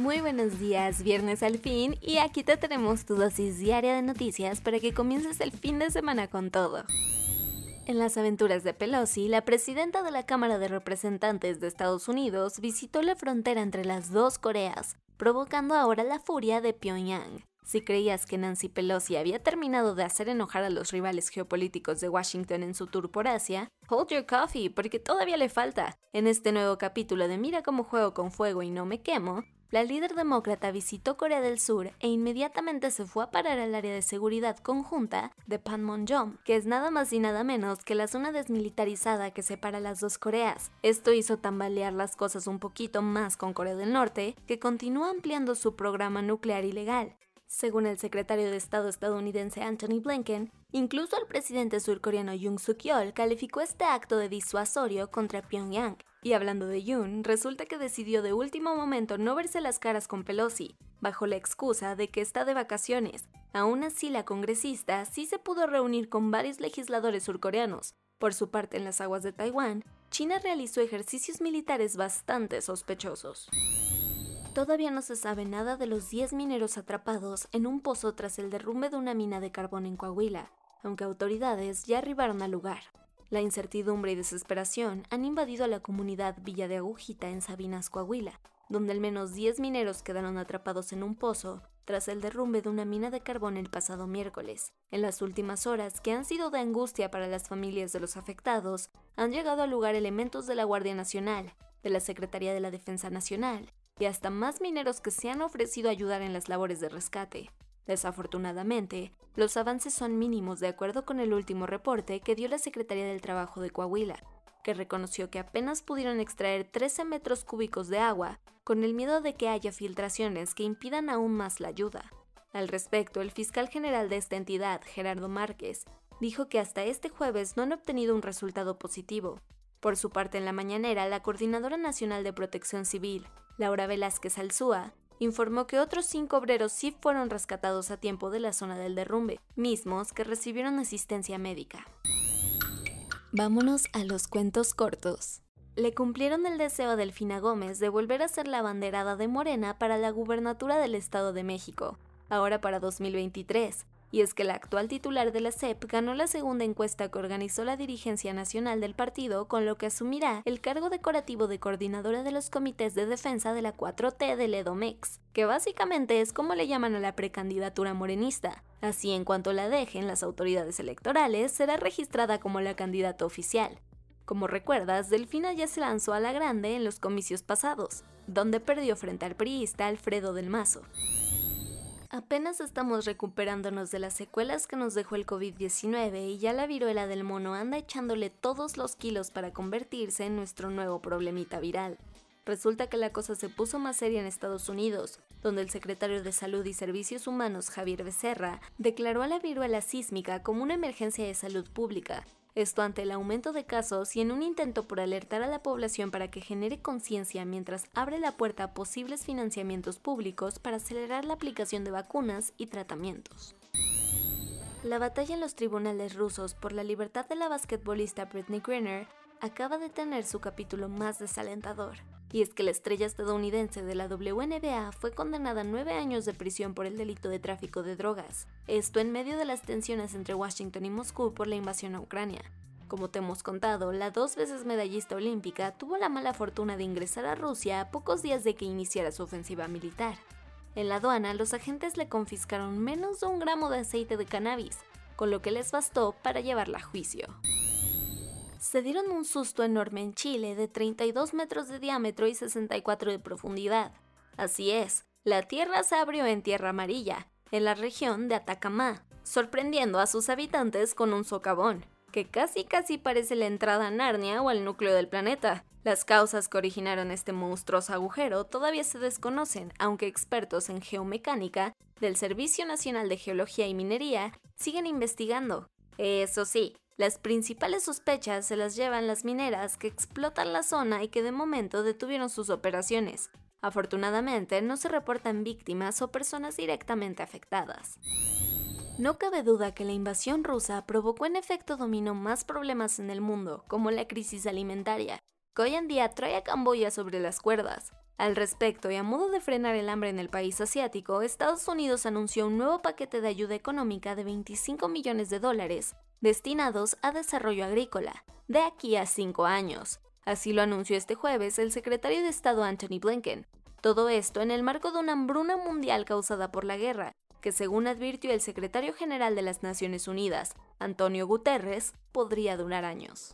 Muy buenos días, viernes al fin, y aquí te tenemos tu dosis diaria de noticias para que comiences el fin de semana con todo. En las aventuras de Pelosi, la presidenta de la Cámara de Representantes de Estados Unidos visitó la frontera entre las dos Coreas, provocando ahora la furia de Pyongyang. Si creías que Nancy Pelosi había terminado de hacer enojar a los rivales geopolíticos de Washington en su tour por Asia, hold your coffee, porque todavía le falta. En este nuevo capítulo de Mira cómo juego con fuego y no me quemo, la líder demócrata visitó Corea del Sur e inmediatamente se fue a parar al área de seguridad conjunta de Panmunjom, que es nada más y nada menos que la zona desmilitarizada que separa las dos Coreas. Esto hizo tambalear las cosas un poquito más con Corea del Norte, que continúa ampliando su programa nuclear ilegal. Según el secretario de Estado estadounidense Anthony Blinken, incluso el presidente surcoreano Yoon Suk-yeol calificó este acto de disuasorio contra Pyongyang. Y hablando de Yoon, resulta que decidió de último momento no verse las caras con Pelosi, bajo la excusa de que está de vacaciones. Aún así, la congresista sí se pudo reunir con varios legisladores surcoreanos. Por su parte, en las aguas de Taiwán, China realizó ejercicios militares bastante sospechosos. Todavía no se sabe nada de los 10 mineros atrapados en un pozo tras el derrumbe de una mina de carbón en Coahuila, aunque autoridades ya arribaron al lugar. La incertidumbre y desesperación han invadido a la comunidad Villa de Agujita en Sabinas, Coahuila, donde al menos 10 mineros quedaron atrapados en un pozo tras el derrumbe de una mina de carbón el pasado miércoles. En las últimas horas, que han sido de angustia para las familias de los afectados, han llegado al lugar elementos de la Guardia Nacional, de la Secretaría de la Defensa Nacional y hasta más mineros que se han ofrecido a ayudar en las labores de rescate. Desafortunadamente, los avances son mínimos de acuerdo con el último reporte que dio la Secretaría del Trabajo de Coahuila, que reconoció que apenas pudieron extraer 13 metros cúbicos de agua, con el miedo de que haya filtraciones que impidan aún más la ayuda. Al respecto, el fiscal general de esta entidad, Gerardo Márquez, dijo que hasta este jueves no han obtenido un resultado positivo. Por su parte, en la mañanera, la Coordinadora Nacional de Protección Civil, Laura Velázquez Alzúa, informó que otros cinco obreros sí fueron rescatados a tiempo de la zona del derrumbe, mismos que recibieron asistencia médica. Vámonos a los cuentos cortos. Le cumplieron el deseo a Delfina Gómez de volver a ser la banderada de Morena para la gubernatura del Estado de México, ahora para 2023, y es que la actual titular de la CEP ganó la segunda encuesta que organizó la dirigencia nacional del partido, con lo que asumirá el cargo decorativo de coordinadora de los comités de defensa de la 4T del EDOMEX, que básicamente es como le llaman a la precandidatura morenista. Así, en cuanto la dejen las autoridades electorales, será registrada como la candidata oficial. Como recuerdas, Delfina ya se lanzó a la grande en los comicios pasados, donde perdió frente al priista Alfredo del Mazo. Apenas estamos recuperándonos de las secuelas que nos dejó el COVID-19 y ya la viruela del mono anda echándole todos los kilos para convertirse en nuestro nuevo problemita viral. Resulta que la cosa se puso más seria en Estados Unidos, donde el secretario de Salud y Servicios Humanos, Javier Becerra, declaró a la viruela sísmica como una emergencia de salud pública, esto ante el aumento de casos y en un intento por alertar a la población para que genere conciencia mientras abre la puerta a posibles financiamientos públicos para acelerar la aplicación de vacunas y tratamientos. La batalla en los tribunales rusos por la libertad de la basquetbolista Britney Griner acaba de tener su capítulo más desalentador. Y es que la estrella estadounidense de la WNBA fue condenada a nueve años de prisión por el delito de tráfico de drogas. Esto en medio de las tensiones entre Washington y Moscú por la invasión a Ucrania. Como te hemos contado, la dos veces medallista olímpica tuvo la mala fortuna de ingresar a Rusia pocos días de que iniciara su ofensiva militar. En la aduana, los agentes le confiscaron menos de un gramo de aceite de cannabis, con lo que les bastó para llevarla a juicio se dieron un susto enorme en Chile de 32 metros de diámetro y 64 de profundidad. Así es, la Tierra se abrió en Tierra Amarilla, en la región de Atacamá, sorprendiendo a sus habitantes con un socavón, que casi casi parece la entrada a Narnia o al núcleo del planeta. Las causas que originaron este monstruoso agujero todavía se desconocen, aunque expertos en geomecánica del Servicio Nacional de Geología y Minería siguen investigando. Eso sí, las principales sospechas se las llevan las mineras que explotan la zona y que de momento detuvieron sus operaciones. Afortunadamente, no se reportan víctimas o personas directamente afectadas. No cabe duda que la invasión rusa provocó en efecto dominó más problemas en el mundo, como la crisis alimentaria, que hoy en día trae a Camboya sobre las cuerdas. Al respecto, y a modo de frenar el hambre en el país asiático, Estados Unidos anunció un nuevo paquete de ayuda económica de 25 millones de dólares destinados a desarrollo agrícola, de aquí a cinco años. Así lo anunció este jueves el secretario de Estado Anthony Blinken. Todo esto en el marco de una hambruna mundial causada por la guerra, que según advirtió el secretario general de las Naciones Unidas, Antonio Guterres, podría durar años.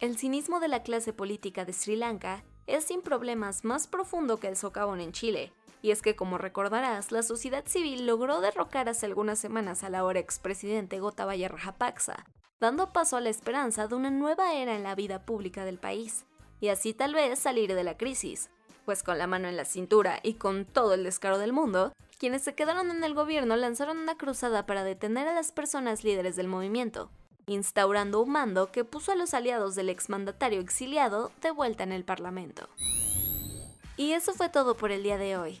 El cinismo de la clase política de Sri Lanka es sin problemas más profundo que el socavón en Chile, y es que como recordarás, la sociedad civil logró derrocar hace algunas semanas al ahora expresidente Gotabaya Rajapaksa, dando paso a la esperanza de una nueva era en la vida pública del país, y así tal vez salir de la crisis, pues con la mano en la cintura y con todo el descaro del mundo, quienes se quedaron en el gobierno lanzaron una cruzada para detener a las personas líderes del movimiento, instaurando un mando que puso a los aliados del exmandatario exiliado de vuelta en el Parlamento. Y eso fue todo por el día de hoy.